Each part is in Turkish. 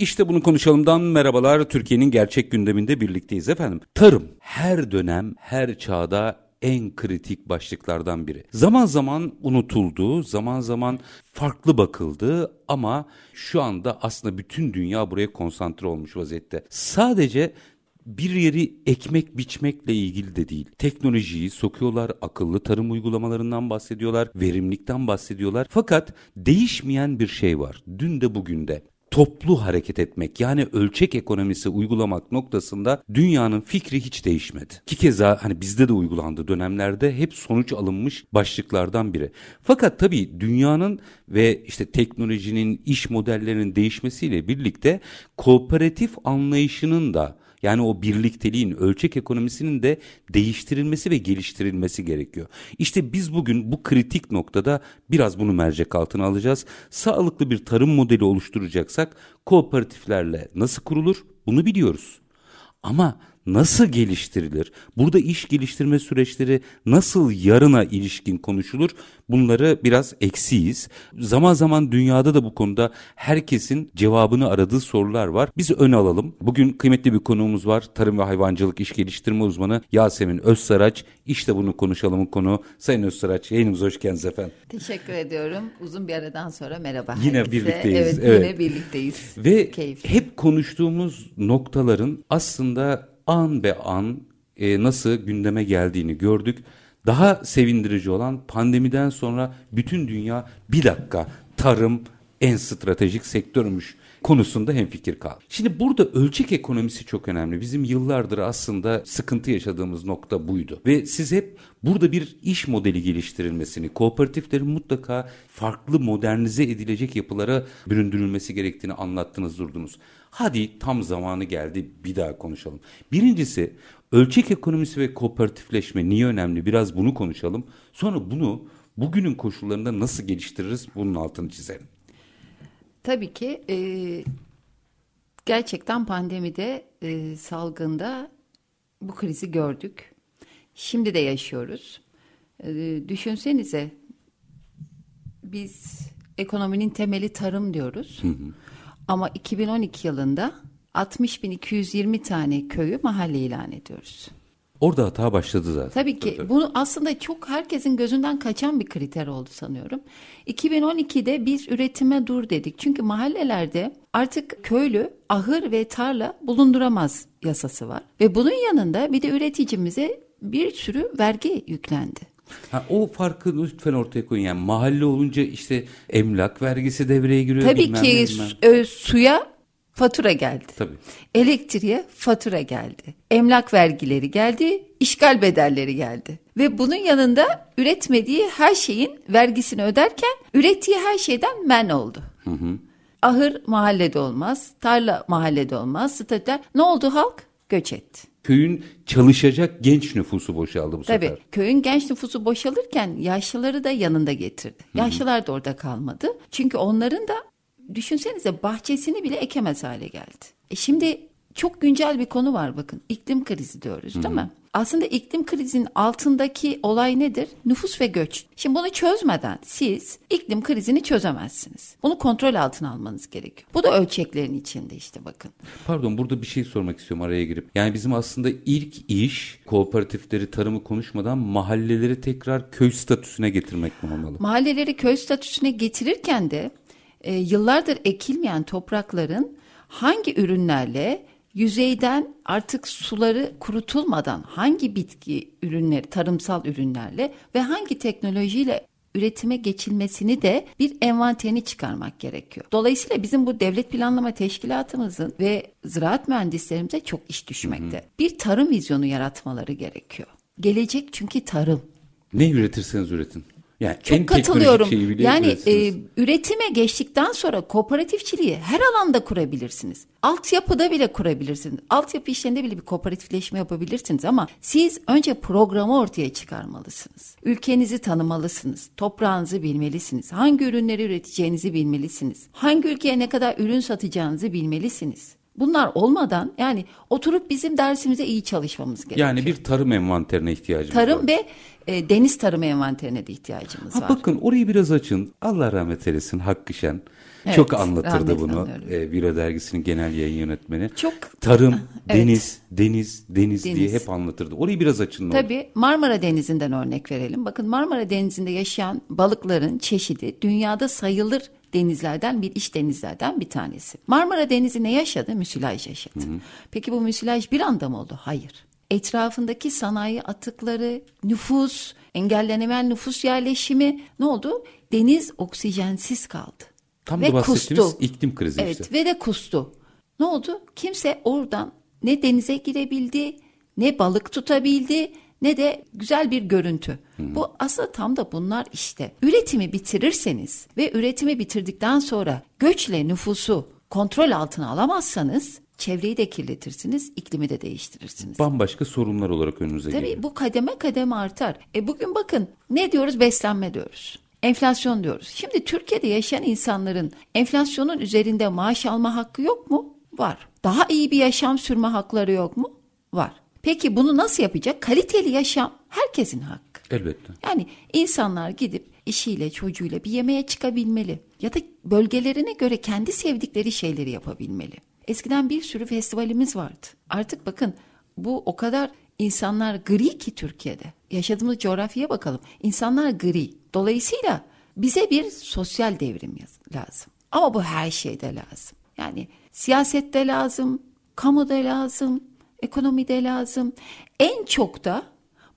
İşte bunu konuşalımdan merhabalar. Türkiye'nin gerçek gündeminde birlikteyiz efendim. Tarım her dönem, her çağda en kritik başlıklardan biri. Zaman zaman unutuldu, zaman zaman farklı bakıldı ama şu anda aslında bütün dünya buraya konsantre olmuş vaziyette. Sadece bir yeri ekmek biçmekle ilgili de değil. Teknolojiyi sokuyorlar, akıllı tarım uygulamalarından bahsediyorlar, verimlilikten bahsediyorlar. Fakat değişmeyen bir şey var. Dün de bugün de toplu hareket etmek yani ölçek ekonomisi uygulamak noktasında dünyanın fikri hiç değişmedi. Ki keza hani bizde de uygulandığı dönemlerde hep sonuç alınmış başlıklardan biri. Fakat tabii dünyanın ve işte teknolojinin, iş modellerinin değişmesiyle birlikte kooperatif anlayışının da yani o birlikteliğin, ölçek ekonomisinin de değiştirilmesi ve geliştirilmesi gerekiyor. İşte biz bugün bu kritik noktada biraz bunu mercek altına alacağız. Sağlıklı bir tarım modeli oluşturacaksak kooperatiflerle nasıl kurulur bunu biliyoruz. Ama nasıl geliştirilir? Burada iş geliştirme süreçleri nasıl yarına ilişkin konuşulur? Bunları biraz eksiyiz. Zaman zaman dünyada da bu konuda herkesin cevabını aradığı sorular var. Biz ön alalım. Bugün kıymetli bir konuğumuz var. Tarım ve hayvancılık iş geliştirme uzmanı Yasemin Özsaraç. İşte bunu konuşalımın konu. Sayın Özsaraç yayınımıza hoş geldiniz efendim. Teşekkür ediyorum. Uzun bir aradan sonra merhaba. Yine herkese. birlikteyiz. Evet, evet. yine birlikteyiz. Ve Keyifli. hep konuştuğumuz noktaların aslında an be an e, nasıl gündeme geldiğini gördük. Daha sevindirici olan pandemiden sonra bütün dünya bir dakika tarım en stratejik sektörmüş konusunda hemfikir kaldı. Şimdi burada ölçek ekonomisi çok önemli. Bizim yıllardır aslında sıkıntı yaşadığımız nokta buydu. Ve siz hep burada bir iş modeli geliştirilmesini, kooperatiflerin mutlaka farklı modernize edilecek yapılara büründürülmesi gerektiğini anlattınız durdunuz. Hadi tam zamanı geldi bir daha konuşalım. Birincisi ölçek ekonomisi ve kooperatifleşme niye önemli? Biraz bunu konuşalım. Sonra bunu bugünün koşullarında nasıl geliştiririz bunun altını çizelim. Tabii ki e, gerçekten pandemide e, salgında bu krizi gördük. Şimdi de yaşıyoruz. E, düşünsenize biz ekonominin temeli tarım diyoruz. Ama 2012 yılında 60.220 tane köyü mahalle ilan ediyoruz. Orada hata başladı zaten. Tabii ki bunu aslında çok herkesin gözünden kaçan bir kriter oldu sanıyorum. 2012'de biz üretime dur dedik. Çünkü mahallelerde artık köylü ahır ve tarla bulunduramaz yasası var. Ve bunun yanında bir de üreticimize bir sürü vergi yüklendi. Ha, o farkı lütfen ortaya koyun. Yani mahalle olunca işte emlak vergisi devreye giriyor. Tabii bilmem ki bilmem. su- e, suya fatura geldi. Tabii. Elektriğe fatura geldi. Emlak vergileri geldi, işgal bedelleri geldi. Ve bunun yanında üretmediği her şeyin vergisini öderken ürettiği her şeyden men oldu. Ahır mahallede olmaz, tarla mahallede olmaz, statüler. Ne oldu halk? Göç etti. Köyün çalışacak genç nüfusu boşaldı bu Tabii sefer. köyün genç nüfusu boşalırken yaşlıları da yanında getirdi. Yaşlılar da orada kalmadı. Çünkü onların da düşünsenize bahçesini bile ekemez hale geldi. E şimdi çok güncel bir konu var bakın. İklim krizi diyoruz değil mi? Aslında iklim krizinin altındaki olay nedir? Nüfus ve göç. Şimdi bunu çözmeden siz iklim krizini çözemezsiniz. Bunu kontrol altına almanız gerekiyor. Bu da ölçeklerin içinde işte bakın. Pardon burada bir şey sormak istiyorum araya girip. Yani bizim aslında ilk iş kooperatifleri tarımı konuşmadan mahalleleri tekrar köy statüsüne getirmek mi olmalı? Mahalleleri köy statüsüne getirirken de e, yıllardır ekilmeyen toprakların hangi ürünlerle yüzeyden artık suları kurutulmadan hangi bitki ürünleri, tarımsal ürünlerle ve hangi teknolojiyle üretime geçilmesini de bir envanterini çıkarmak gerekiyor. Dolayısıyla bizim bu devlet planlama teşkilatımızın ve ziraat mühendislerimize çok iş düşmekte. Bir tarım vizyonu yaratmaları gerekiyor. Gelecek çünkü tarım. Ne üretirseniz üretin. Yani Çok katılıyorum. bile Yani e, üretime geçtikten sonra kooperatifçiliği her alanda kurabilirsiniz. Altyapıda bile kurabilirsiniz. Altyapı işlerinde bile bir kooperatifleşme yapabilirsiniz ama siz önce programı ortaya çıkarmalısınız. Ülkenizi tanımalısınız. Toprağınızı bilmelisiniz. Hangi ürünleri üreteceğinizi bilmelisiniz. Hangi ülkeye ne kadar ürün satacağınızı bilmelisiniz. Bunlar olmadan yani oturup bizim dersimize iyi çalışmamız gerekiyor. Yani bir tarım envanterine ihtiyacımız Tarım var. ve e, deniz tarımı envanterine de ihtiyacımız Ha var. bakın orayı biraz açın. Allah rahmet eylesin Hakkı Şen. Evet, Çok anlatırdı bunu. E, Viro dergisinin genel yayın yönetmeni. Çok- Tarım, Evet. deniz, deniz, deniz, diye Deniz. hep anlatırdı. Orayı biraz açın. Tabii Marmara Denizi'nden örnek verelim. Bakın Marmara Denizi'nde yaşayan balıkların çeşidi dünyada sayılır denizlerden bir iç denizlerden bir tanesi. Marmara Denizi ne yaşadı? Müsilaj yaşadı. Peki bu müsilaj bir anda mı oldu? Hayır. Etrafındaki sanayi atıkları, nüfus, engellenemeyen nüfus yerleşimi ne oldu? Deniz oksijensiz kaldı. Tam Ve da bahsettiğimiz kustu. iklim krizi Evet işte. ve de kustu. Ne oldu? Kimse oradan ne denize girebildi, ne balık tutabildi, ne de güzel bir görüntü. Bu aslında tam da bunlar işte. Üretimi bitirirseniz ve üretimi bitirdikten sonra göçle nüfusu kontrol altına alamazsanız çevreyi de kirletirsiniz, iklimi de değiştirirsiniz. Bambaşka sorunlar olarak önünüze geliyor. Tabii bu kademe kademe artar. E bugün bakın ne diyoruz? Beslenme diyoruz. Enflasyon diyoruz. Şimdi Türkiye'de yaşayan insanların enflasyonun üzerinde maaş alma hakkı yok mu? Var. Daha iyi bir yaşam sürme hakları yok mu? Var. Peki bunu nasıl yapacak? Kaliteli yaşam herkesin hakkı. Elbette. Yani insanlar gidip işiyle çocuğuyla bir yemeğe çıkabilmeli. Ya da bölgelerine göre kendi sevdikleri şeyleri yapabilmeli. Eskiden bir sürü festivalimiz vardı. Artık bakın bu o kadar insanlar gri ki Türkiye'de. Yaşadığımız coğrafyaya bakalım. İnsanlar gri. Dolayısıyla bize bir sosyal devrim lazım. Ama bu her şeyde lazım. Yani siyasette lazım, kamuda lazım, ekonomide lazım. En çok da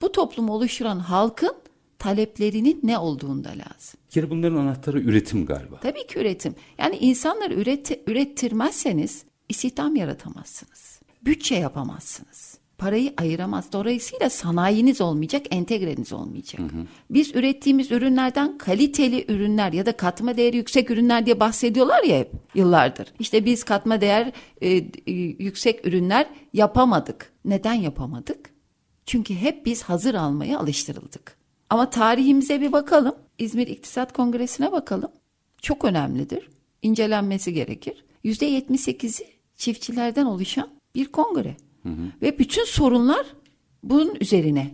bu toplumu oluşturan halkın taleplerinin ne olduğunda lazım. Bir kere bunların anahtarı üretim galiba. Tabii ki üretim. Yani insanları üret, ürettirmezseniz istihdam yaratamazsınız. Bütçe yapamazsınız. Parayı ayıramaz. Dolayısıyla sanayiniz olmayacak, entegreniz olmayacak. Biz ürettiğimiz ürünlerden kaliteli ürünler ya da katma değeri yüksek ürünler diye bahsediyorlar ya hep yıllardır. İşte biz katma değer e, e, yüksek ürünler yapamadık. Neden yapamadık? Çünkü hep biz hazır almaya alıştırıldık. Ama tarihimize bir bakalım. İzmir İktisat Kongresi'ne bakalım. Çok önemlidir. İncelenmesi gerekir. %78'i çiftçilerden oluşan bir kongre. Ve bütün sorunlar bunun üzerine.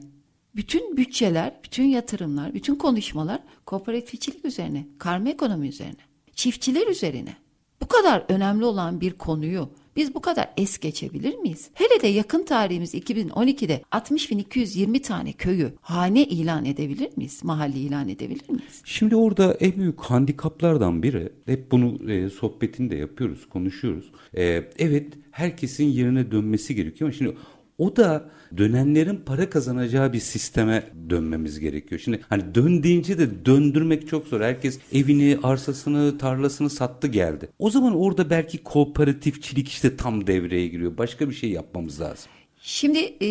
Bütün bütçeler, bütün yatırımlar, bütün konuşmalar kooperatifçilik üzerine, karma ekonomi üzerine, çiftçiler üzerine. Bu kadar önemli olan bir konuyu biz bu kadar es geçebilir miyiz? Hele de yakın tarihimiz 2012'de 60.220 tane köyü hane ilan edebilir miyiz? Mahalle ilan edebilir miyiz? Şimdi orada en büyük handikaplardan biri, hep bunu e, sohbetini yapıyoruz, konuşuyoruz. E, evet, herkesin yerine dönmesi gerekiyor ama şimdi o da dönenlerin para kazanacağı bir sisteme dönmemiz gerekiyor. Şimdi hani dön deyince de döndürmek çok zor. Herkes evini, arsasını, tarlasını sattı geldi. O zaman orada belki kooperatifçilik işte tam devreye giriyor. Başka bir şey yapmamız lazım. Şimdi e,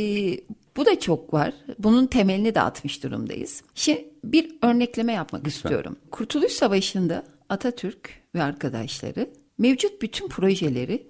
bu da çok var. Bunun temelini de atmış durumdayız. Şimdi bir örnekleme yapmak istiyorum. Kurtuluş Savaşı'nda Atatürk ve arkadaşları mevcut bütün projeleri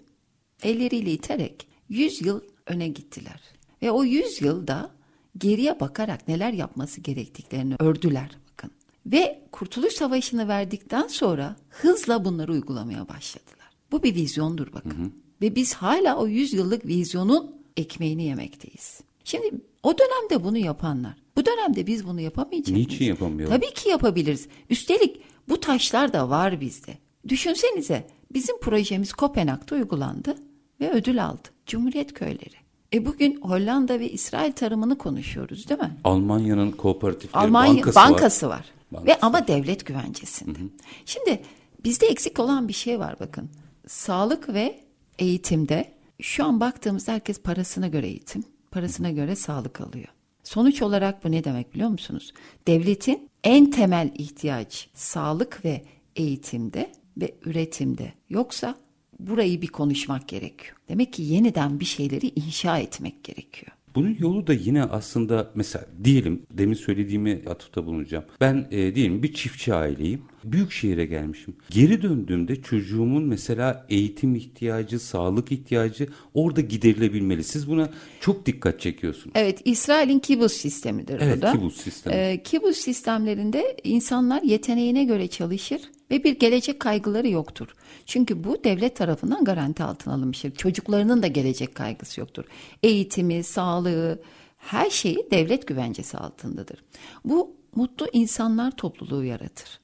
elleriyle iterek 100 yıl öne gittiler. Ve o 100 yılda geriye bakarak neler yapması gerektiklerini ördüler bakın. Ve Kurtuluş Savaşı'nı verdikten sonra hızla bunları uygulamaya başladılar. Bu bir vizyondur bakın. Ve biz hala o 100 yıllık vizyonun ekmeğini yemekteyiz. Şimdi o dönemde bunu yapanlar. Bu dönemde biz bunu yapamayacak Niçin yapamıyoruz? Tabii ki yapabiliriz. Üstelik bu taşlar da var bizde. Düşünsenize bizim projemiz Kopenhag'da uygulandı ve ödül aldı. Cumhuriyet köyleri. E bugün Hollanda ve İsrail tarımını konuşuyoruz değil mi? Almanya'nın kooperatifleri Almanya bankası, bankası, var. var. Bankası Ve ama devlet güvencesinde. Şimdi bizde eksik olan bir şey var bakın. Sağlık ve eğitimde şu an baktığımızda herkes parasına göre eğitim, parasına göre sağlık alıyor. Sonuç olarak bu ne demek biliyor musunuz? Devletin en temel ihtiyaç sağlık ve eğitimde ve üretimde. Yoksa burayı bir konuşmak gerekiyor. Demek ki yeniden bir şeyleri inşa etmek gerekiyor. Bunun yolu da yine aslında mesela diyelim demin söylediğimi atıfta bulunacağım. Ben e, diyelim bir çiftçi aileyim. Büyük şehire gelmişim. Geri döndüğümde çocuğumun mesela eğitim ihtiyacı, sağlık ihtiyacı orada giderilebilmeli. Siz buna çok dikkat çekiyorsunuz. Evet, İsrail'in kibus sistemidir Evet, bu da. kibus sistemi. Ee, kibus sistemlerinde insanlar yeteneğine göre çalışır ve bir gelecek kaygıları yoktur. Çünkü bu devlet tarafından garanti altına alınmıştır. Çocuklarının da gelecek kaygısı yoktur. Eğitimi, sağlığı, her şeyi devlet güvencesi altındadır. Bu mutlu insanlar topluluğu yaratır.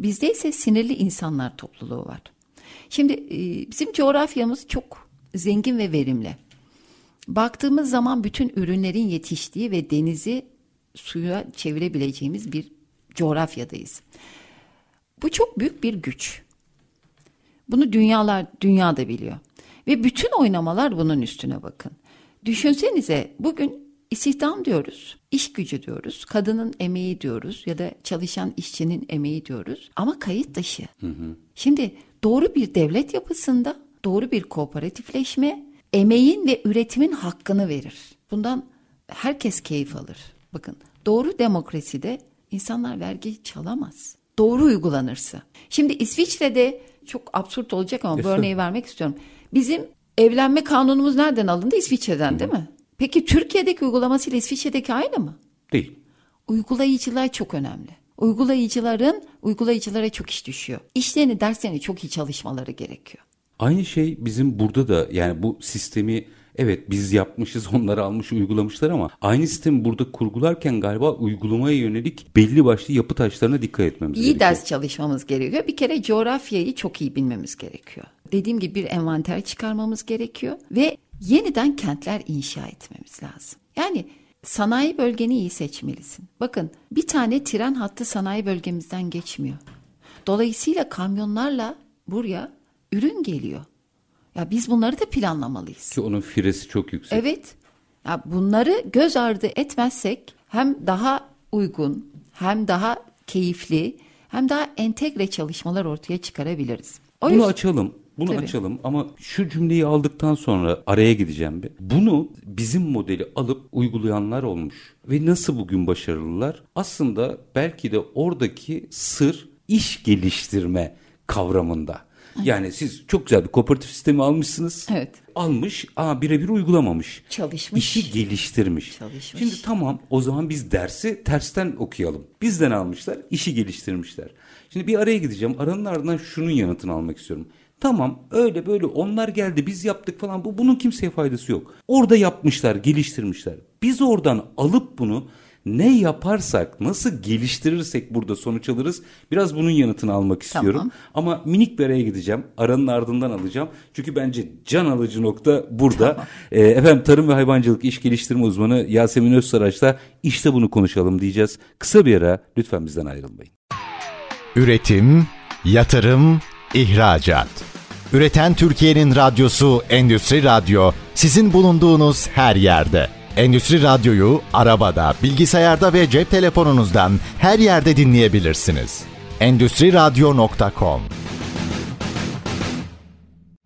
Bizde ise sinirli insanlar topluluğu var. Şimdi e, bizim coğrafyamız çok zengin ve verimli. Baktığımız zaman bütün ürünlerin yetiştiği ve denizi suya çevirebileceğimiz bir coğrafyadayız. Bu çok büyük bir güç. Bunu dünyalar dünyada biliyor. Ve bütün oynamalar bunun üstüne bakın. Düşünsenize bugün istihdam diyoruz, iş gücü diyoruz, kadının emeği diyoruz ya da çalışan işçinin emeği diyoruz ama kayıt dışı. Şimdi doğru bir devlet yapısında doğru bir kooperatifleşme emeğin ve üretimin hakkını verir. Bundan herkes keyif alır. Bakın doğru demokraside insanlar vergi çalamaz. Doğru uygulanırsa. Şimdi İsviçre'de çok absürt olacak ama bu örneği vermek istiyorum. Bizim evlenme kanunumuz nereden alındı? İsviçre'den değil mi? Peki Türkiye'deki uygulamasıyla İsviçre'deki aynı mı? Değil. Uygulayıcılar çok önemli. Uygulayıcıların uygulayıcılara çok iş düşüyor. İşlerini derslerini çok iyi çalışmaları gerekiyor. Aynı şey bizim burada da yani bu sistemi evet biz yapmışız onları almış uygulamışlar ama aynı sistemi burada kurgularken galiba uygulamaya yönelik belli başlı yapı taşlarına dikkat etmemiz İyi gerekiyor. ders çalışmamız gerekiyor. Bir kere coğrafyayı çok iyi bilmemiz gerekiyor. Dediğim gibi bir envanter çıkarmamız gerekiyor ve yeniden kentler inşa etmemiz lazım. Yani sanayi bölgeni iyi seçmelisin. Bakın bir tane tren hattı sanayi bölgemizden geçmiyor. Dolayısıyla kamyonlarla buraya ürün geliyor. Ya biz bunları da planlamalıyız. Ki onun firesi çok yüksek. Evet. Ya bunları göz ardı etmezsek hem daha uygun, hem daha keyifli, hem daha entegre çalışmalar ortaya çıkarabiliriz. O Bunu yüzden açalım. Bunu Tabii. açalım ama şu cümleyi aldıktan sonra araya gideceğim bir. Bunu bizim modeli alıp uygulayanlar olmuş. Ve nasıl bugün başarılılar? Aslında belki de oradaki sır iş geliştirme kavramında. Yani siz çok güzel bir kooperatif sistemi almışsınız. Evet. Almış ama birebir uygulamamış. Çalışmış. İşi geliştirmiş. Çalışmış. Şimdi tamam o zaman biz dersi tersten okuyalım. Bizden almışlar, işi geliştirmişler. Şimdi bir araya gideceğim. Aranın ardından şunun yanıtını almak istiyorum. Tamam öyle böyle onlar geldi biz yaptık falan bu bunun kimseye faydası yok. Orada yapmışlar, geliştirmişler. Biz oradan alıp bunu ne yaparsak, nasıl geliştirirsek burada sonuç alırız. Biraz bunun yanıtını almak istiyorum. Tamam. Ama minik bir araya gideceğim. Aranın ardından alacağım. Çünkü bence can alıcı nokta burada. Ee, efendim Tarım ve Hayvancılık İş Geliştirme Uzmanı Yasemin Özsaraç'ta işte bunu konuşalım diyeceğiz. Kısa bir ara lütfen bizden ayrılmayın. Üretim, yatırım, ihracat. Üreten Türkiye'nin radyosu Endüstri Radyo sizin bulunduğunuz her yerde. Endüstri Radyo'yu arabada, bilgisayarda ve cep telefonunuzdan her yerde dinleyebilirsiniz. Endüstri Radyo.com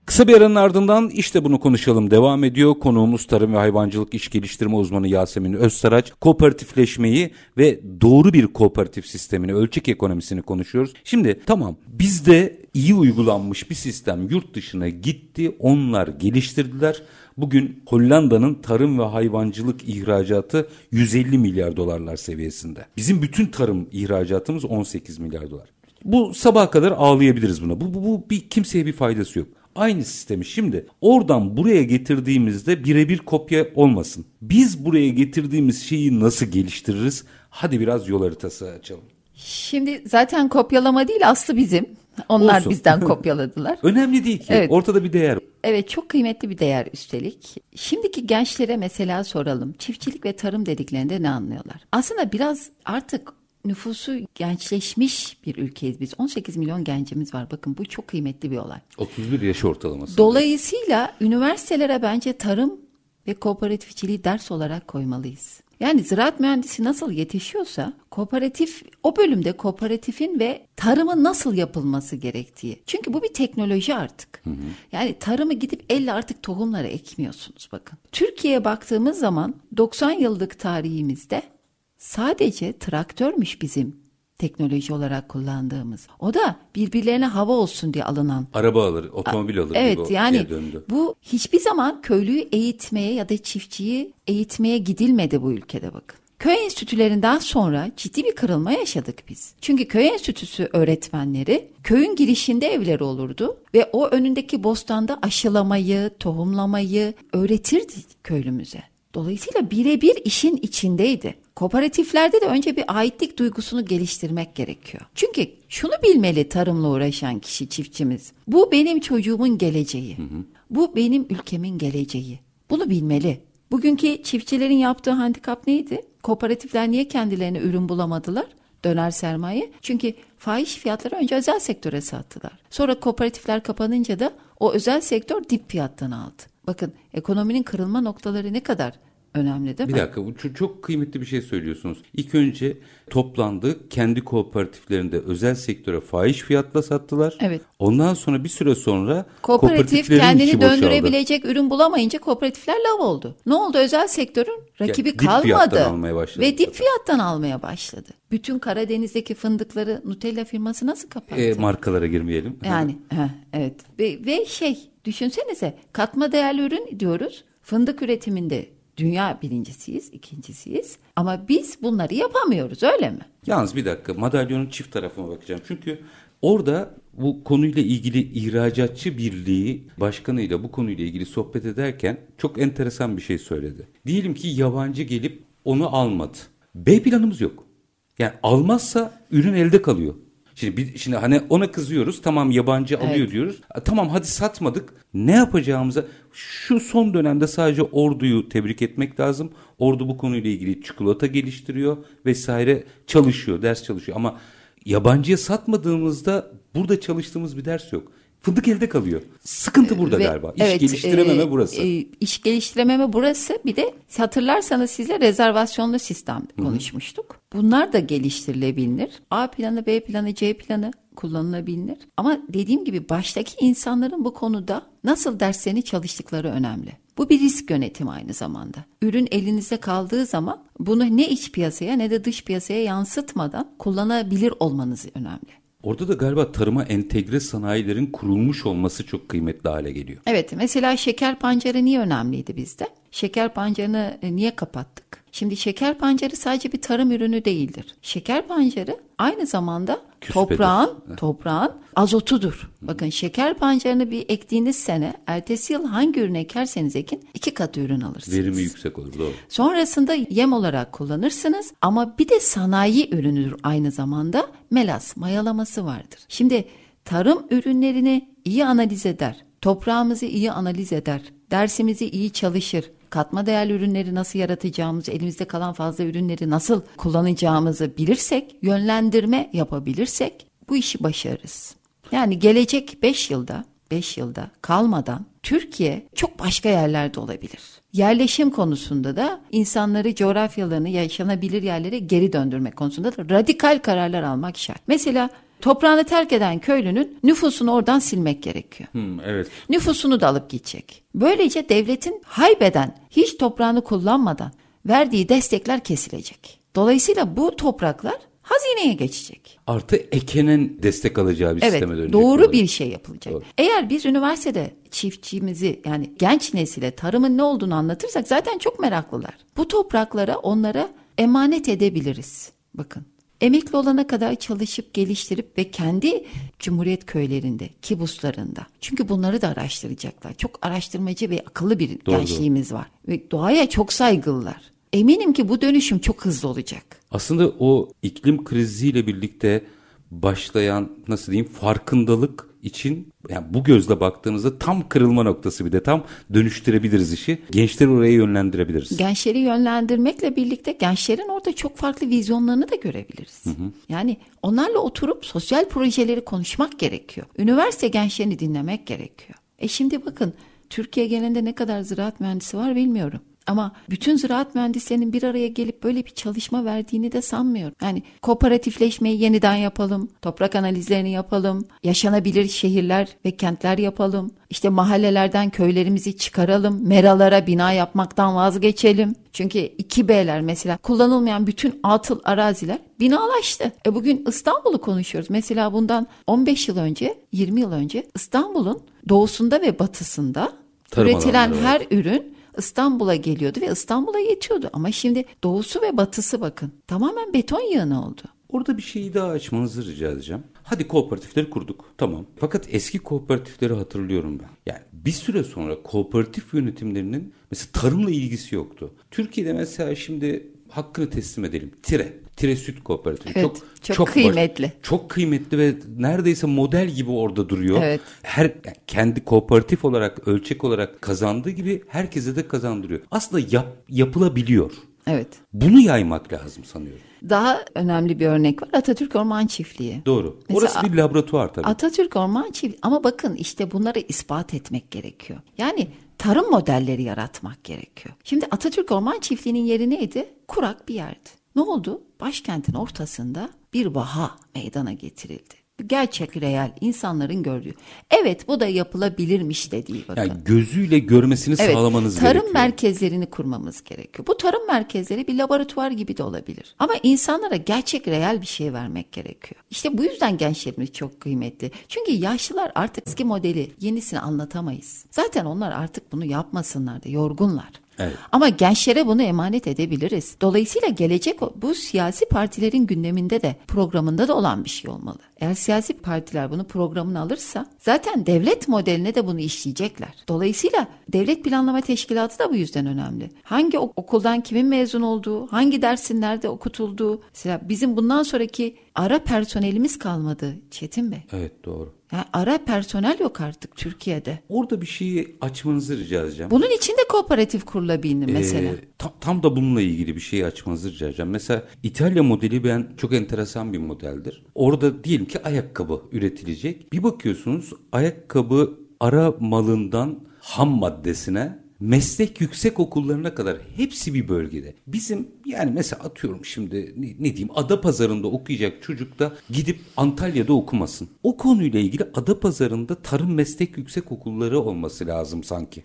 Kısa bir aranın ardından işte bunu konuşalım devam ediyor. Konuğumuz Tarım ve Hayvancılık İş Geliştirme Uzmanı Yasemin Özsaraç. Kooperatifleşmeyi ve doğru bir kooperatif sistemini, ölçek ekonomisini konuşuyoruz. Şimdi tamam bizde iyi uygulanmış bir sistem yurt dışına gitti. Onlar geliştirdiler. Bugün Hollanda'nın tarım ve hayvancılık ihracatı 150 milyar dolarlar seviyesinde. Bizim bütün tarım ihracatımız 18 milyar dolar. Bu sabaha kadar ağlayabiliriz buna. Bu, bu, bu bir kimseye bir faydası yok. Aynı sistemi şimdi oradan buraya getirdiğimizde birebir kopya olmasın. Biz buraya getirdiğimiz şeyi nasıl geliştiririz? Hadi biraz yol haritası açalım. Şimdi zaten kopyalama değil aslı bizim. Onlar Olsun. bizden kopyaladılar. Önemli değil ki. Evet. Ortada bir değer. Evet çok kıymetli bir değer üstelik. Şimdiki gençlere mesela soralım. Çiftçilik ve tarım dediklerinde ne anlıyorlar? Aslında biraz artık nüfusu gençleşmiş bir ülkeyiz biz. 18 milyon gencimiz var. Bakın bu çok kıymetli bir olay. 31 yaş ortalaması. Dolayısıyla üniversitelere bence tarım ve kooperatifçiliği ders olarak koymalıyız. Yani ziraat mühendisi nasıl yetişiyorsa kooperatif o bölümde kooperatifin ve tarımın nasıl yapılması gerektiği. Çünkü bu bir teknoloji artık. Hı hı. Yani tarımı gidip elle artık tohumları ekmiyorsunuz bakın. Türkiye'ye baktığımız zaman 90 yıllık tarihimizde sadece traktörmüş bizim teknoloji olarak kullandığımız. O da birbirlerine hava olsun diye alınan. Araba alır, otomobil alır evet, gibi yani döndü. Bu hiçbir zaman köylüyü eğitmeye ya da çiftçiyi eğitmeye gidilmedi bu ülkede bakın. Köy enstitülerinden sonra ciddi bir kırılma yaşadık biz. Çünkü köy enstitüsü öğretmenleri köyün girişinde evleri olurdu ve o önündeki bostanda aşılamayı, tohumlamayı öğretirdi köylümüze. Dolayısıyla birebir işin içindeydi. Kooperatiflerde de önce bir aitlik duygusunu geliştirmek gerekiyor. Çünkü şunu bilmeli tarımla uğraşan kişi çiftçimiz. Bu benim çocuğumun geleceği. Hı hı. Bu benim ülkemin geleceği. Bunu bilmeli. Bugünkü çiftçilerin yaptığı handikap neydi? Kooperatifler niye kendilerine ürün bulamadılar? Döner sermaye. Çünkü fahiş fiyatları önce özel sektöre sattılar. Sonra kooperatifler kapanınca da o özel sektör dip fiyattan aldı. Bakın ekonominin kırılma noktaları ne kadar önemli değil mi? Bir dakika bu çok, çok kıymetli bir şey söylüyorsunuz. İlk önce toplandı kendi kooperatiflerinde özel sektöre fahiş fiyatla sattılar. Evet. Ondan sonra bir süre sonra kooperatif kendini döndürebilecek ürün bulamayınca kooperatifler lav oldu. Ne oldu özel sektörün rakibi yani kalmadı almaya başladı. ve dip fiyattan almaya başladı. Bütün Karadeniz'deki fındıkları Nutella firması nasıl kapattı? E, markalara girmeyelim. Yani heh, evet ve, ve şey düşünsenize katma değerli ürün diyoruz. Fındık üretiminde dünya birincisiyiz, ikincisiyiz. Ama biz bunları yapamıyoruz öyle mi? Yalnız bir dakika madalyonun çift tarafına bakacağım. Çünkü orada bu konuyla ilgili ihracatçı birliği başkanıyla bu konuyla ilgili sohbet ederken çok enteresan bir şey söyledi. Diyelim ki yabancı gelip onu almadı. B planımız yok. Yani almazsa ürün elde kalıyor. Şimdi bir, şimdi hani ona kızıyoruz. Tamam yabancı evet. alıyor diyoruz. Tamam hadi satmadık. Ne yapacağımıza şu son dönemde sadece orduyu tebrik etmek lazım. Ordu bu konuyla ilgili çikolata geliştiriyor vesaire çalışıyor, ders çalışıyor ama yabancıya satmadığımızda burada çalıştığımız bir ders yok. Fındık elde kalıyor. Sıkıntı burada Ve, galiba. İş evet, geliştirememe e, burası. E, iş geliştirememe burası. Bir de hatırlarsanız sizle rezervasyonlu sistem konuşmuştuk. Hı-hı. Bunlar da geliştirilebilir. A planı, B planı, C planı kullanılabilir. Ama dediğim gibi baştaki insanların bu konuda nasıl derslerini çalıştıkları önemli. Bu bir risk yönetimi aynı zamanda. Ürün elinizde kaldığı zaman bunu ne iç piyasaya ne de dış piyasaya yansıtmadan kullanabilir olmanız önemli. Orada da galiba tarıma entegre sanayilerin kurulmuş olması çok kıymetli hale geliyor. Evet mesela şeker pancarı niye önemliydi bizde? Şeker pancarını e, niye kapattık? Şimdi şeker pancarı sadece bir tarım ürünü değildir. Şeker pancarı aynı zamanda Küspedir. toprağın toprağın azotudur. Bakın şeker pancarını bir ektiğiniz sene ertesi yıl hangi ürün ekerseniz ekin iki kat ürün alırsınız. Verimi yüksek olur doğru. Sonrasında yem olarak kullanırsınız ama bir de sanayi ürünüdür aynı zamanda melas mayalaması vardır. Şimdi tarım ürünlerini iyi analiz eder. Toprağımızı iyi analiz eder. Dersimizi iyi çalışır katma değerli ürünleri nasıl yaratacağımızı, elimizde kalan fazla ürünleri nasıl kullanacağımızı bilirsek, yönlendirme yapabilirsek bu işi başarırız. Yani gelecek 5 yılda 5 yılda kalmadan Türkiye çok başka yerlerde olabilir. Yerleşim konusunda da insanları coğrafyalarını yaşanabilir yerlere geri döndürmek konusunda da radikal kararlar almak şart. Mesela toprağını terk eden köylünün nüfusunu oradan silmek gerekiyor. Hmm, evet. Nüfusunu da alıp gidecek. Böylece devletin haybeden, hiç toprağını kullanmadan verdiği destekler kesilecek. Dolayısıyla bu topraklar hazineye geçecek. Artı ekenin destek alacağı bir evet, sisteme dönecek. Doğru olarak. bir şey yapılacak. Doğru. Eğer biz üniversitede çiftçimizi yani genç nesile tarımın ne olduğunu anlatırsak zaten çok meraklılar. Bu topraklara onlara emanet edebiliriz. Bakın emekli olana kadar çalışıp geliştirip ve kendi Cumhuriyet köylerinde, kibuslarında. Çünkü bunları da araştıracaklar. Çok araştırmacı ve akıllı bir doğru, gençliğimiz var. Ve doğaya çok saygılılar. Eminim ki bu dönüşüm çok hızlı olacak. Aslında o iklim kriziyle birlikte başlayan nasıl diyeyim farkındalık için yani bu gözle baktığınızda tam kırılma noktası bir de tam dönüştürebiliriz işi. Gençleri oraya yönlendirebiliriz. Gençleri yönlendirmekle birlikte gençlerin orada çok farklı vizyonlarını da görebiliriz. Hı hı. Yani onlarla oturup sosyal projeleri konuşmak gerekiyor. Üniversite gençlerini dinlemek gerekiyor. E şimdi bakın Türkiye genelinde ne kadar ziraat mühendisi var bilmiyorum. Ama bütün ziraat mühendislerinin bir araya gelip böyle bir çalışma verdiğini de sanmıyorum. Yani kooperatifleşmeyi yeniden yapalım, toprak analizlerini yapalım, yaşanabilir şehirler ve kentler yapalım. İşte mahallelerden köylerimizi çıkaralım, meralara bina yapmaktan vazgeçelim. Çünkü 2B'ler mesela kullanılmayan bütün atıl araziler binalaştı. E bugün İstanbul'u konuşuyoruz. Mesela bundan 15 yıl önce, 20 yıl önce İstanbul'un doğusunda ve batısında Tarım üretilen her ürün İstanbul'a geliyordu ve İstanbul'a yetiyordu. Ama şimdi doğusu ve batısı bakın tamamen beton yığını oldu. Orada bir şeyi daha açmanızı rica edeceğim. Hadi kooperatifleri kurduk. Tamam. Fakat eski kooperatifleri hatırlıyorum ben. Yani bir süre sonra kooperatif yönetimlerinin mesela tarımla ilgisi yoktu. Türkiye'de mesela şimdi hakkını teslim edelim. Tire. Tire Süt Kooperatifi. Evet, çok kıymetli. çok kıymetli ve neredeyse model gibi orada duruyor. Evet. Her kendi kooperatif olarak, ölçek olarak kazandığı gibi herkese de kazandırıyor. Aslında yap, yapılabiliyor. Evet. Bunu yaymak lazım sanıyorum. Daha önemli bir örnek var Atatürk Orman Çiftliği. Doğru. Mesela Orası bir laboratuvar tabii. Atatürk Orman Çiftliği ama bakın işte bunları ispat etmek gerekiyor. Yani tarım modelleri yaratmak gerekiyor. Şimdi Atatürk Orman Çiftliği'nin yeri neydi? Kurak bir yerdi. Ne oldu? Başkentin ortasında bir vaha meydana getirildi. Gerçek, real, insanların gördüğü. Evet bu da yapılabilirmiş dediği bakın. Yani gözüyle görmesini Evet, sağlamanız tarım gerekiyor. merkezlerini kurmamız gerekiyor. Bu tarım merkezleri bir laboratuvar gibi de olabilir. Ama insanlara gerçek reel bir şey vermek gerekiyor. İşte bu yüzden gençlerimiz çok kıymetli. Çünkü yaşlılar artık eski modeli yenisini anlatamayız. Zaten onlar artık bunu yapmasınlar da yorgunlar. Evet. Ama gençlere bunu emanet edebiliriz. Dolayısıyla gelecek bu siyasi partilerin gündeminde de programında da olan bir şey olmalı. Eğer siyasi partiler bunu programına alırsa zaten devlet modeline de bunu işleyecekler. Dolayısıyla devlet planlama teşkilatı da bu yüzden önemli. Hangi ok- okuldan kimin mezun olduğu, hangi dersin nerede okutulduğu. Mesela bizim bundan sonraki ara personelimiz kalmadı Çetin Bey. Evet doğru. Yani ara personel yok artık Türkiye'de. Orada bir şeyi açmanızı rica edeceğim. Bunun için kooperatif kurulabilir mesela. Ee, tam, tam da bununla ilgili bir şeyi açmanızı rica edeceğim. Mesela İtalya modeli ben çok enteresan bir modeldir. Orada diyelim ki ayakkabı üretilecek. Bir bakıyorsunuz ayakkabı ara malından ham maddesine meslek yüksek okullarına kadar hepsi bir bölgede. Bizim yani mesela atıyorum şimdi ne, ne diyeyim Adapazarı'nda okuyacak çocuk da gidip Antalya'da okumasın. O konuyla ilgili Adapazarı'nda tarım meslek yüksek okulları olması lazım sanki.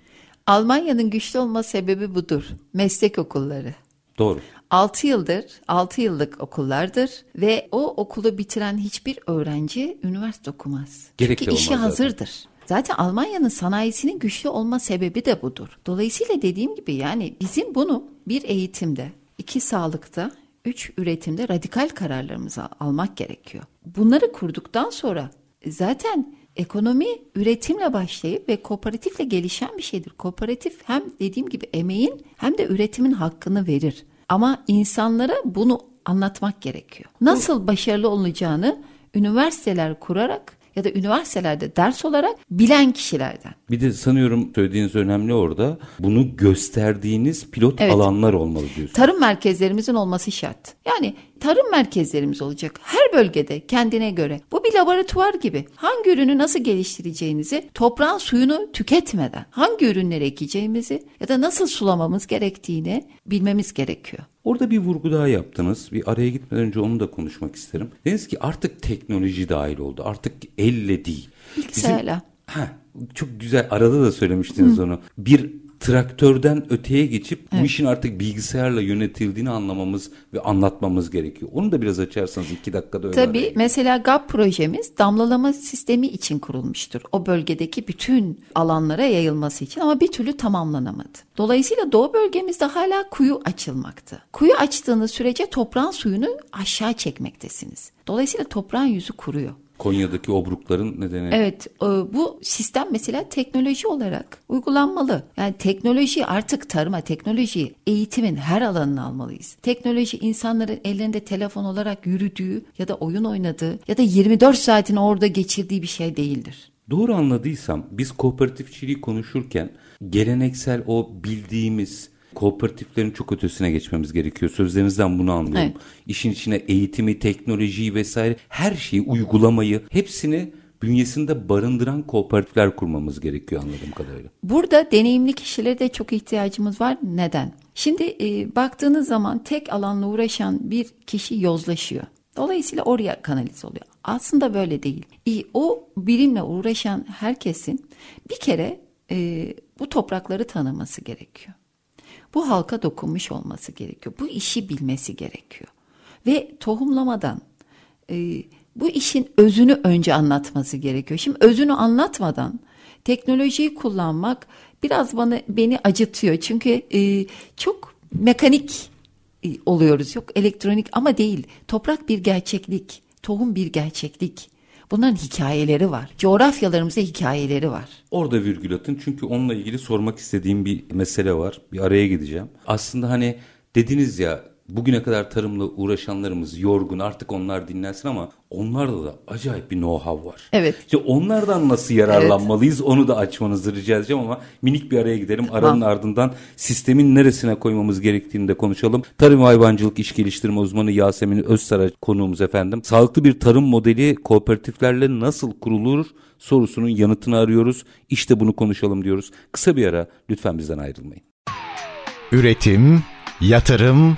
Almanya'nın güçlü olma sebebi budur. Meslek okulları. Doğru. 6 yıldır, 6 yıllık okullardır ve o okulu bitiren hiçbir öğrenci üniversite okumaz. Gerek Çünkü işi zaten. hazırdır. Zaten Almanya'nın sanayisinin güçlü olma sebebi de budur. Dolayısıyla dediğim gibi yani bizim bunu bir eğitimde, iki sağlıkta, üç üretimde radikal kararlarımızı almak gerekiyor. Bunları kurduktan sonra zaten ekonomi üretimle başlayıp ve kooperatifle gelişen bir şeydir. Kooperatif hem dediğim gibi emeğin hem de üretimin hakkını verir. Ama insanlara bunu anlatmak gerekiyor. Nasıl başarılı olacağını üniversiteler kurarak ya da üniversitelerde ders olarak bilen kişilerden. Bir de sanıyorum söylediğiniz önemli orada. Bunu gösterdiğiniz pilot Evet. alanlar olmalı diyorsunuz. Tarım merkezlerimizin olması şart. Yani tarım merkezlerimiz olacak. Her bölgede kendine göre. Bu bir laboratuvar gibi. Hangi ürünü nasıl geliştireceğinizi toprağın suyunu tüketmeden hangi ürünleri ekeceğimizi ya da nasıl sulamamız gerektiğini bilmemiz gerekiyor. Orada bir vurgu daha yaptınız. Bir araya gitmeden önce onu da konuşmak isterim. Dediniz ki artık teknoloji dahil oldu. Artık elle değil. Bilgisayarla. Ha, çok güzel. Arada da söylemiştiniz onu. Bir traktörden öteye geçip bu işin artık bilgisayarla yönetildiğini anlamamız ve anlatmamız gerekiyor. Onu da biraz açarsanız iki dakikada öyle. Tabii araya. mesela GAP projemiz damlalama sistemi için kurulmuştur. O bölgedeki bütün alanlara yayılması için ama bir türlü tamamlanamadı. Dolayısıyla doğu bölgemizde hala kuyu açılmakta. Kuyu açtığınız sürece toprağın suyunu aşağı çekmektesiniz. Dolayısıyla toprağın yüzü kuruyor. Konya'daki obrukların nedeni. Evet e, bu sistem mesela teknoloji olarak uygulanmalı. Yani teknoloji artık tarıma teknoloji eğitimin her alanını almalıyız. Teknoloji insanların ellerinde telefon olarak yürüdüğü ya da oyun oynadığı ya da 24 saatini orada geçirdiği bir şey değildir. Doğru anladıysam biz kooperatifçiliği konuşurken geleneksel o bildiğimiz kooperatiflerin çok ötesine geçmemiz gerekiyor. Sözlerinizden bunu anlıyorum. Evet. İşin içine eğitimi, teknolojiyi vesaire her şeyi uygulamayı hepsini bünyesinde barındıran kooperatifler kurmamız gerekiyor anladığım kadarıyla. Burada deneyimli kişilere de çok ihtiyacımız var. Neden? Şimdi e, baktığınız zaman tek alanla uğraşan bir kişi yozlaşıyor. Dolayısıyla oraya kanalize oluyor. Aslında böyle değil. E, o birimle uğraşan herkesin bir kere e, bu toprakları tanıması gerekiyor. Bu halka dokunmuş olması gerekiyor. Bu işi bilmesi gerekiyor. Ve tohumlamadan e, bu işin özünü önce anlatması gerekiyor. Şimdi özünü anlatmadan teknolojiyi kullanmak biraz bana beni acıtıyor. Çünkü e, çok mekanik e, oluyoruz. Yok elektronik ama değil. Toprak bir gerçeklik, tohum bir gerçeklik. Bunların hikayeleri var. Coğrafyalarımızda hikayeleri var. Orada virgül atın çünkü onunla ilgili sormak istediğim bir mesele var. Bir araya gideceğim. Aslında hani dediniz ya bugüne kadar tarımla uğraşanlarımız yorgun artık onlar dinlensin ama onlarda da acayip bir know-how var. Evet. İşte onlardan nasıl yararlanmalıyız onu da açmanızı rica edeceğim ama minik bir araya gidelim. Aranın ardından sistemin neresine koymamız gerektiğini de konuşalım. Tarım ve hayvancılık iş geliştirme uzmanı Yasemin Özsaraç konuğumuz efendim. Sağlıklı bir tarım modeli kooperatiflerle nasıl kurulur sorusunun yanıtını arıyoruz. İşte bunu konuşalım diyoruz. Kısa bir ara lütfen bizden ayrılmayın. Üretim, yatırım,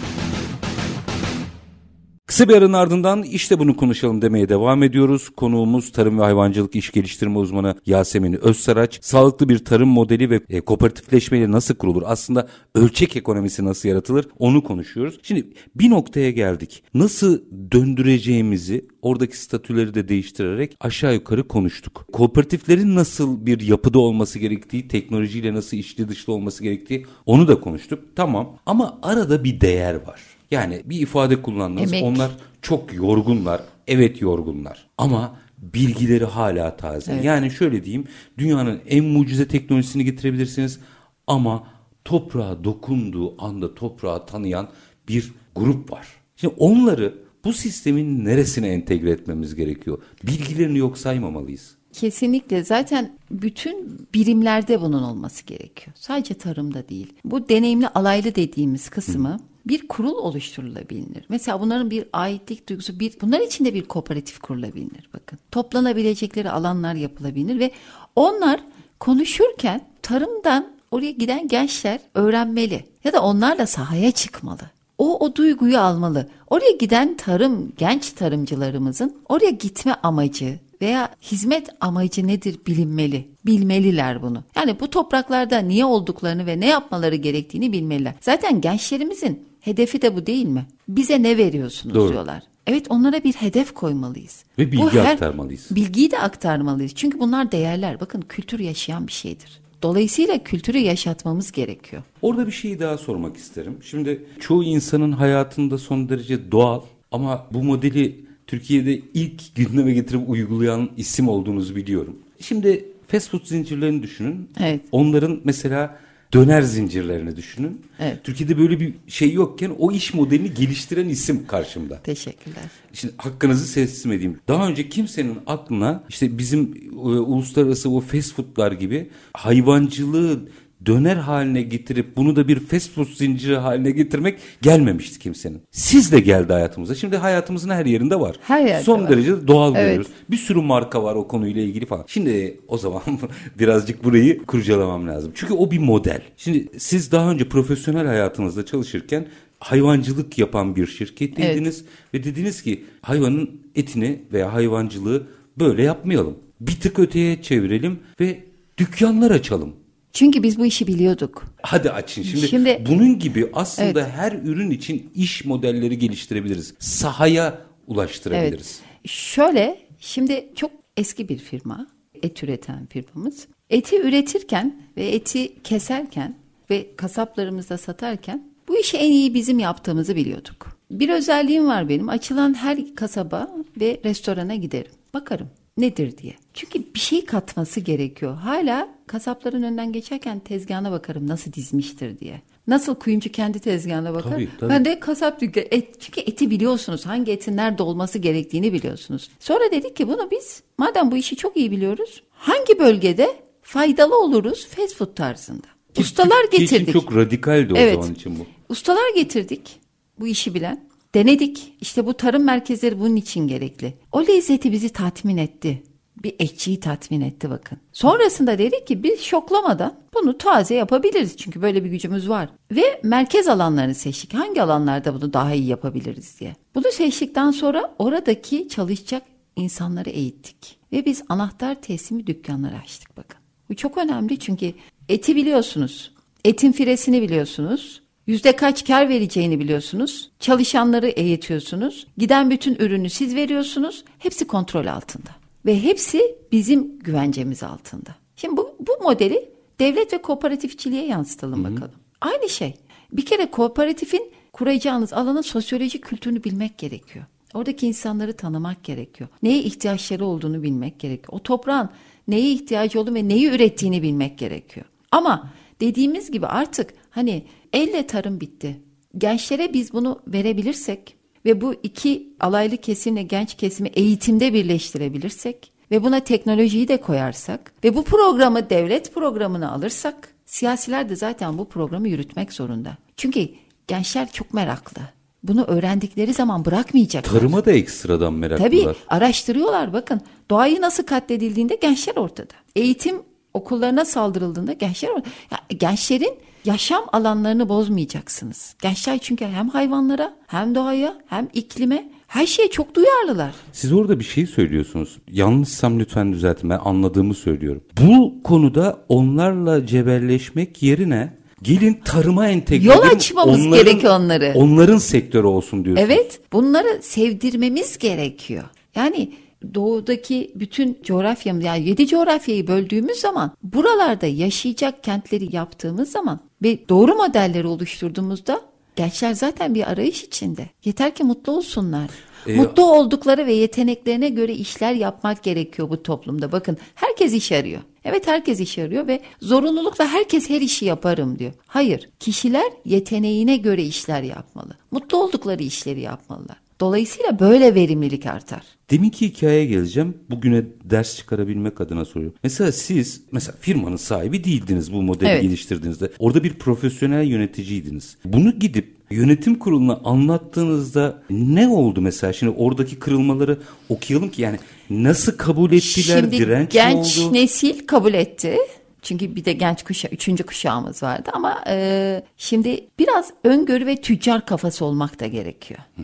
Kısa bir aranın ardından işte bunu konuşalım demeye devam ediyoruz. Konuğumuz Tarım ve Hayvancılık İş Geliştirme Uzmanı Yasemin Özsaraç. Sağlıklı bir tarım modeli ve e, kooperatifleşmeyle nasıl kurulur? Aslında ölçek ekonomisi nasıl yaratılır? Onu konuşuyoruz. Şimdi bir noktaya geldik. Nasıl döndüreceğimizi oradaki statüleri de değiştirerek aşağı yukarı konuştuk. Kooperatiflerin nasıl bir yapıda olması gerektiği, teknolojiyle nasıl içli dışlı olması gerektiği onu da konuştuk. Tamam ama arada bir değer var. Yani bir ifade kullandınız. Emek. Onlar çok yorgunlar. Evet yorgunlar. Ama bilgileri hala taze. Evet. Yani şöyle diyeyim. Dünyanın en mucize teknolojisini getirebilirsiniz. Ama toprağa dokunduğu anda toprağı tanıyan bir grup var. Şimdi onları bu sistemin neresine entegre etmemiz gerekiyor? Bilgilerini yok saymamalıyız. Kesinlikle zaten bütün birimlerde bunun olması gerekiyor. Sadece tarımda değil. Bu deneyimli alaylı dediğimiz kısmı bir kurul oluşturulabilir. Mesela bunların bir aitlik duygusu, bir bunlar için de bir kooperatif kurulabilir. Bakın toplanabilecekleri alanlar yapılabilir ve onlar konuşurken tarımdan oraya giden gençler öğrenmeli ya da onlarla sahaya çıkmalı. O o duyguyu almalı. Oraya giden tarım genç tarımcılarımızın oraya gitme amacı veya hizmet amacı nedir bilinmeli. Bilmeliler bunu. Yani bu topraklarda niye olduklarını ve ne yapmaları gerektiğini bilmeliler. Zaten gençlerimizin hedefi de bu değil mi? Bize ne veriyorsunuz Doğru. diyorlar. Evet onlara bir hedef koymalıyız. Ve bilgi aktarmalıyız. Bilgiyi de aktarmalıyız. Çünkü bunlar değerler. Bakın kültür yaşayan bir şeydir. Dolayısıyla kültürü yaşatmamız gerekiyor. Orada bir şey daha sormak isterim. Şimdi çoğu insanın hayatında son derece doğal ama bu modeli Türkiye'de ilk gündeme getirip uygulayan isim olduğunuzu biliyorum. Şimdi fast food zincirlerini düşünün. Evet. Onların mesela döner zincirlerini düşünün. Evet. Türkiye'de böyle bir şey yokken o iş modelini geliştiren isim karşımda. Teşekkürler. Şimdi hakkınızı teslim edeyim. Daha önce kimsenin aklına işte bizim e, uluslararası o fast foodlar gibi hayvancılığı döner haline getirip bunu da bir fast food zinciri haline getirmek gelmemişti kimsenin. Siz de geldi hayatımıza. Şimdi hayatımızın her yerinde var. Her yerde Son var. derece doğal Evet. görüyoruz. Bir sürü marka var o konuyla ilgili falan. Şimdi o zaman birazcık burayı kurcalamam lazım. Çünkü o bir model. Şimdi siz daha önce profesyonel hayatınızda çalışırken hayvancılık yapan bir şirketteydiniz ve dediniz ki hayvanın etini veya hayvancılığı böyle yapmayalım. Bir tık öteye çevirelim ve dükkanlar açalım. Çünkü biz bu işi biliyorduk. Hadi açın. Şimdi, Şimdi- bunun gibi aslında Evet. her ürün için iş modelleri geliştirebiliriz. Sahaya ulaştırabiliriz. Şöyle şimdi çok eski bir firma et üreten firmamız. Eti üretirken ve eti keserken ve kasaplarımızda satarken bu işi en iyi bizim yaptığımızı biliyorduk. Bir özelliğim var benim. Açılan her kasaba ve restorana giderim. Bakarım nedir diye. Çünkü bir şey katması gerekiyor. Hala kasapların önünden geçerken tezgahına bakarım nasıl dizmiştir diye. Nasıl kuyumcu kendi tezgahına bakar. Tabii, tabii. Ben de kasap. Et, çünkü eti biliyorsunuz. Hangi etin nerede olması gerektiğini biliyorsunuz. Sonra dedik ki bunu biz madem bu işi çok iyi biliyoruz. Hangi bölgede faydalı oluruz fast food tarzında. Ustalar Türkiye için getirdik. çok radikaldi o Evet. zaman için bu. Ustalar getirdik bu işi bilen. Denedik. İşte bu tarım merkezleri bunun için gerekli. O lezzeti bizi tatmin etti. Bir etçiyi tatmin etti bakın. Sonrasında dedik ki biz şoklamadan bunu taze yapabiliriz. Çünkü böyle bir gücümüz var. Ve merkez alanlarını seçtik. Hangi alanlarda bunu daha iyi yapabiliriz diye. Bunu seçtikten sonra oradaki çalışacak insanları eğittik. Ve biz anahtar teslimi dükkanları açtık bakın. Bu çok önemli çünkü eti biliyorsunuz. Etin firesini biliyorsunuz. Yüzde kaç kar vereceğini biliyorsunuz. Çalışanları eğitiyorsunuz. Giden bütün ürünü siz veriyorsunuz. Hepsi kontrol altında. Ve hepsi bizim güvencemiz altında. Şimdi bu, bu modeli devlet ve kooperatifçiliğe yansıtalım bakalım. Aynı şey. Bir kere kooperatifin kuracağınız alanın sosyolojik kültürünü bilmek gerekiyor. Oradaki insanları tanımak gerekiyor. Neye ihtiyaçları olduğunu bilmek gerekiyor. O toprağın neye ihtiyacı olduğunu ve neyi ürettiğini bilmek gerekiyor. Ama dediğimiz gibi artık hani elle tarım bitti. Gençlere biz bunu verebilirsek ve bu iki alaylı kesimle genç kesimi eğitimde birleştirebilirsek ve buna teknolojiyi de koyarsak ve bu programı devlet programına alırsak siyasiler de zaten bu programı yürütmek zorunda. Çünkü gençler çok meraklı. Bunu öğrendikleri zaman bırakmayacaklar. Tarıma da ekstradan meraklılar. Tabii araştırıyorlar bakın. Doğayı nasıl katledildiğinde gençler ortada. Eğitim okullarına saldırıldığında gençler ortada. Ya, gençlerin yaşam alanlarını bozmayacaksınız. Gençler çünkü hem hayvanlara hem doğaya hem iklime her şeye çok duyarlılar. Siz orada bir şey söylüyorsunuz. Yanlışsam lütfen düzeltin. Ben anladığımı söylüyorum. Bu konuda onlarla cebelleşmek yerine gelin tarıma entegre Yol açmamız gerekiyor onları. Onların sektörü olsun diyorsunuz. Evet bunları sevdirmemiz gerekiyor. Yani doğudaki bütün coğrafyamız yani yedi coğrafyayı böldüğümüz zaman buralarda yaşayacak kentleri yaptığımız zaman ve doğru modelleri oluşturduğumuzda gençler zaten bir arayış içinde. Yeter ki mutlu olsunlar. E, mutlu oldukları ve yeteneklerine göre işler yapmak gerekiyor bu toplumda. Bakın herkes iş arıyor. Evet herkes iş arıyor ve zorunlulukla herkes her işi yaparım diyor. Hayır kişiler yeteneğine göre işler yapmalı. Mutlu oldukları işleri yapmalılar. Dolayısıyla böyle verimlilik artar. Deminki hikayeye geleceğim. Bugüne ders çıkarabilmek adına soruyorum. Mesela siz mesela firmanın sahibi değildiniz bu modeli Evet. geliştirdiğinizde. Orada bir profesyonel yöneticiydiniz. Bunu gidip yönetim kuruluna anlattığınızda ne oldu mesela? Şimdi oradaki kırılmaları okuyalım ki yani nasıl kabul ettiler? Şimdi direnç genç oldu? nesil kabul etti. Çünkü bir de genç kuşa, üçüncü kuşağımız vardı ama e, şimdi biraz öngörü ve tüccar kafası olmak da gerekiyor. E,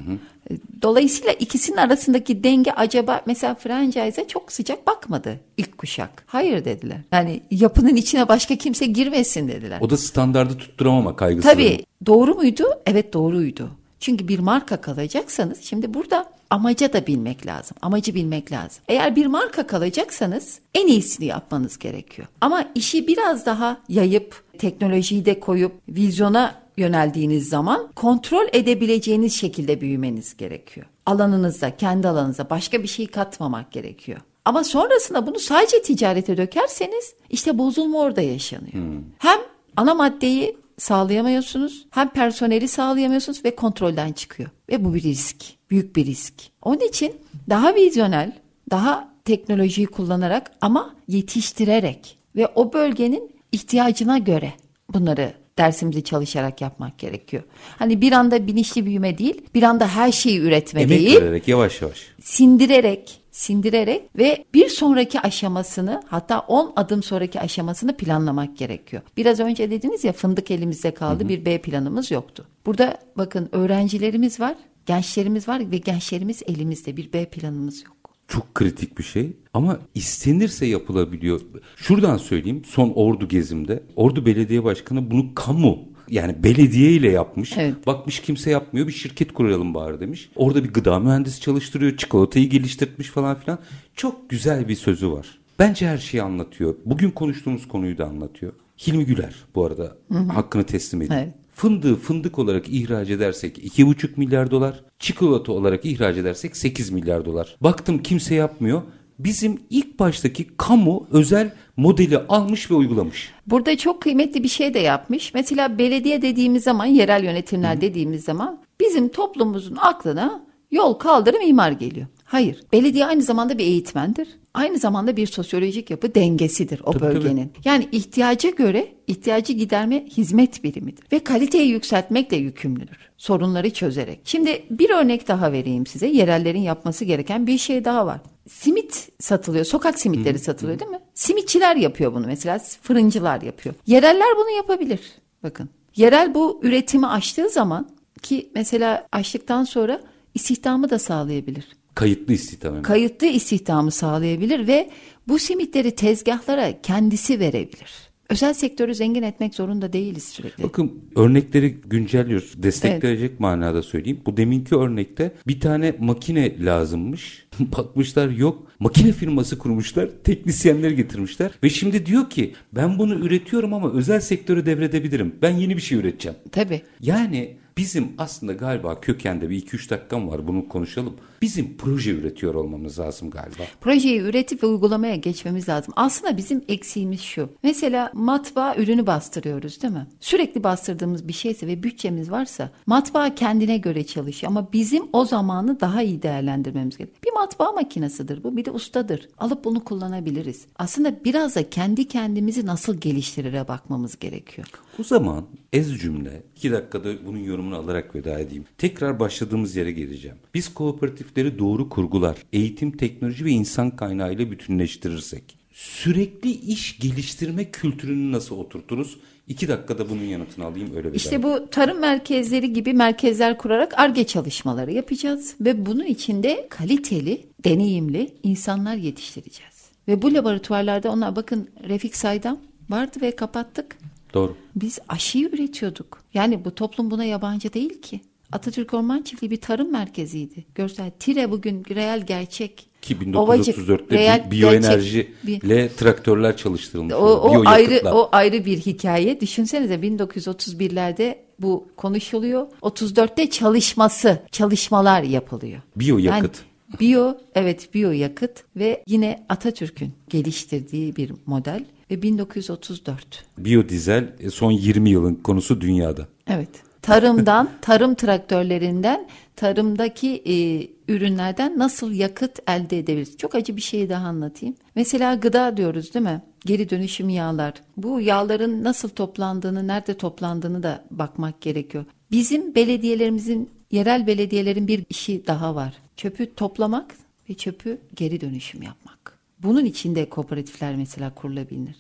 Dolayısıyla ikisinin arasındaki denge acaba mesela franchise'e çok sıcak bakmadı ilk kuşak. Hayır dediler. Yani yapının içine başka kimse girmesin dediler. O da standardı tutturamama kaygısı. Tabii doğru muydu? Evet doğruydu. Çünkü bir marka kalacaksanız şimdi burada amaca da bilmek lazım. Amacı bilmek lazım. Eğer bir marka kalacaksanız en iyisini yapmanız gerekiyor. Ama işi biraz daha yayıp teknolojiyi de koyup vizyona yöneldiğiniz zaman kontrol edebileceğiniz şekilde büyümeniz gerekiyor. Alanınızda, kendi alanınıza başka bir şey katmamak gerekiyor. Ama sonrasında bunu sadece ticarete dökerseniz işte bozulma orada yaşanıyor. Hem ana maddeyi sağlayamıyorsunuz hem personeli sağlayamıyorsunuz ve kontrolden çıkıyor. Ve bu bir risk. Büyük bir risk. Onun için daha vizyonel, daha teknolojiyi kullanarak ama yetiştirerek ve o bölgenin ihtiyacına göre bunları dersimizi çalışarak yapmak gerekiyor. Hani bir anda bilinçli büyüme değil, bir anda her şeyi üretme Emek değil vererek yavaş yavaş. sindirerek, sindirerek ve bir sonraki aşamasını hatta 10 adım sonraki aşamasını planlamak gerekiyor. Biraz önce dediniz ya fındık elimizde kaldı bir B planımız yoktu. Burada bakın öğrencilerimiz var, gençlerimiz var ve gençlerimiz elimizde bir B planımız yok. Çok kritik bir şey ama istenirse yapılabiliyor. Şuradan söyleyeyim son Ordu gezimde Ordu Belediye Başkanı bunu kamu yani belediye ile yapmış. Evet. Bakmış kimse yapmıyor bir şirket kuralım bari demiş. Orada bir gıda mühendisi çalıştırıyor çikolatayı geliştirmiş falan filan. Çok güzel bir sözü var. Bence her şeyi anlatıyor. Bugün konuştuğumuz konuyu da anlatıyor. Hilmi Güler bu arada hakkını teslim edin. Evet. Fındığı fındık olarak ihraç edersek 2,5 milyar dolar, çikolata olarak ihraç edersek 8 milyar dolar. Baktım kimse yapmıyor. bizim ilk baştaki kamu özel modeli almış ve uygulamış. Burada çok kıymetli bir şey de yapmış. Mesela belediye dediğimiz zaman, yerel yönetimler dediğimiz zaman bizim toplumumuzun aklına yol kaldırım imar geliyor. Hayır. Belediye aynı zamanda bir eğitmendir. Aynı zamanda bir sosyolojik yapı dengesidir o Tabii, bölgenin. Yani ihtiyaca göre ihtiyacı giderme hizmet birimidir. Ve kaliteyi yükseltmekle yükümlüdür. Sorunları çözerek. Şimdi bir örnek daha vereyim size. Yerellerin yapması gereken bir şey daha var. Simit satılıyor. Sokak simitleri satılıyor değil mi? Simitçiler yapıyor bunu mesela. Fırıncılar yapıyor. Yereller bunu yapabilir. Bakın. Yerel bu üretimi açtığı zaman ki mesela açtıktan sonra istihdamı da sağlayabilir. Kayıtlı istihdam. Kayıtlı istihdamı sağlayabilir ve bu simitleri tezgahlara kendisi verebilir. Özel sektörü zengin etmek zorunda değiliz sürekli. Bakın örnekleri güncelliyoruz. Destekleyecek manada söyleyeyim. Bu deminki örnekte bir tane makine lazımmış. Bakmışlar yok. Makine firması kurmuşlar. Teknisyenleri getirmişler. Ve şimdi diyor ki ben bunu üretiyorum ama özel sektörü devredebilirim. Ben yeni bir şey üreteceğim. Tabii. Yani bizim aslında galiba kökende bir 2-3 dakikam var bunu konuşalım. Bizim proje üretiyor olmamız lazım galiba. Projeyi üretip ve uygulamaya geçmemiz lazım. Aslında bizim eksiğimiz şu. Mesela matbaa ürünü bastırıyoruz değil mi? Sürekli bastırdığımız bir şeyse ve bütçemiz varsa matbaa kendine göre çalışıyor. Ama bizim o zamanı daha iyi değerlendirmemiz gerekiyor. Bir matbaa makinesidir bu bir de ustadır. Alıp bunu kullanabiliriz. Aslında biraz da kendi kendimizi nasıl geliştirire bakmamız gerekiyor. O zaman ez cümle 2 dakikada bunun yorumunu alarak veda edeyim. Tekrar başladığımız yere geleceğim. Biz kooperatifleri doğru kurgular, eğitim, teknoloji ve insan kaynağı ile bütünleştirirsek sürekli iş geliştirme kültürünü nasıl oturturuz? 2 dakikada bunun yanıtını alayım öyle veda İşte bu tarım merkezleri gibi merkezler kurarak ARGE çalışmaları yapacağız ve bunun içinde kaliteli, deneyimli insanlar yetiştireceğiz. Ve bu laboratuvarlarda ona bakın Refik Saydam vardı ve kapattık. Doğru. Biz aşıyı üretiyorduk. Yani bu toplum buna yabancı değil ki. Atatürk Orman Çiftliği bir tarım merkeziydi. Görsel. Tire bugün reel gerçek. Ki Ovacık, 1934'te reel bi- biyoenerjiyle gerçek traktörler çalıştırılmış. O, o ayrı o ayrı bir hikaye. Düşünsenize 1931'lerde bu konuşuluyor. 34'te çalışması, çalışmalar yapılıyor. Biyoyakıt. Yani biyo, evet biyoyakıt ve yine Atatürk'ün geliştirdiği bir model ve 1934. Biyodizel e, son 20 yılın konusu dünyada. Evet. Tarımdan, tarım traktörlerinden, tarımdaki e, ürünlerden nasıl yakıt elde edebiliriz? Çok acı bir şey daha anlatayım. Mesela gıda diyoruz değil mi? Geri dönüşüm yağlar. Bu yağların nasıl toplandığını, nerede toplandığını da bakmak gerekiyor. Bizim belediyelerimizin, yerel belediyelerin bir işi daha var. Çöpü toplamak ve çöpü geri dönüşüm yapmak. Bunun için de kooperatifler mesela kurulabilir.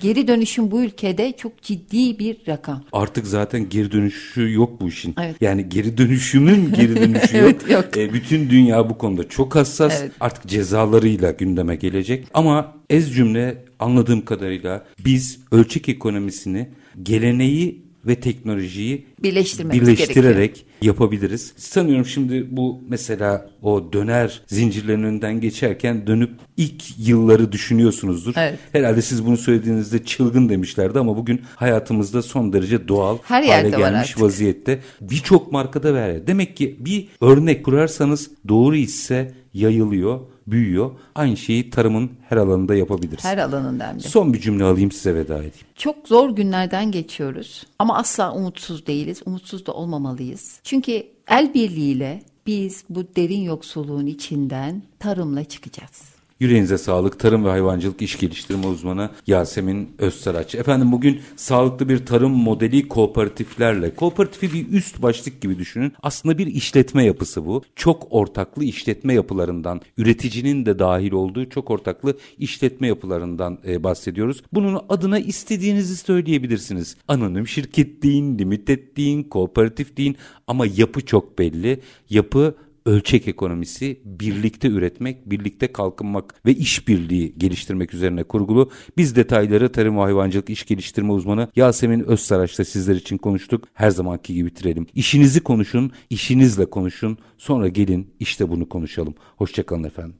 Geri dönüşüm bu ülkede çok ciddi bir rakam. Artık zaten geri dönüşü yok bu işin. Evet. Yani geri dönüşümün geri dönüşü Evet, yok. yok. E, bütün dünya bu konuda çok hassas. Evet. Artık cezalarıyla gündeme gelecek. Ama ez cümle anladığım kadarıyla biz ölçek ekonomisini, geleneği ve teknolojiyi birleştirerek yapabiliriz. Sanıyorum şimdi bu mesela o döner zincirlerinin önünden geçerken dönüp ilk yılları düşünüyorsunuzdur. Evet. Herhalde siz bunu söylediğinizde çılgın demişlerdi ama bugün hayatımızda son derece doğal Her hale gelmiş vaziyette. Birçok markada var. Demek ki bir örnek kurarsanız doğru ise yayılıyor, büyüyor. Aynı şeyi tarımın her alanında yapabiliriz. Her alanından biri. Son bir cümle alayım size veda edeyim. Çok zor günlerden geçiyoruz ama asla umutsuz değiliz. Umutsuz da olmamalıyız. Çünkü el birliğiyle biz bu derin yoksulluğun içinden tarımla çıkacağız. Yüreğinize sağlık. Tarım ve hayvancılık iş geliştirme uzmanı Yasemin Özsaraç. Efendim bugün sağlıklı bir tarım modeli kooperatiflerle. Kooperatifi bir üst başlık gibi düşünün. Aslında bir işletme yapısı bu. Çok ortaklı işletme yapılarından, üreticinin de dahil olduğu çok ortaklı işletme yapılarından e, bahsediyoruz. Bunun adına istediğinizi söyleyebilirsiniz. Anonim şirket deyin, limited deyin, kooperatif deyin ama yapı çok belli. Yapı ölçek ekonomisi, birlikte üretmek, birlikte kalkınmak ve işbirliği geliştirmek üzerine kurgulu. Biz detayları Tarım ve Hayvancılık İş Geliştirme Uzmanı Yasemin Özsaraç'la sizler için konuştuk. Her zamanki gibi bitirelim. İşinizi konuşun, işinizle konuşun. Sonra gelin işte bunu konuşalım. Hoşçakalın efendim.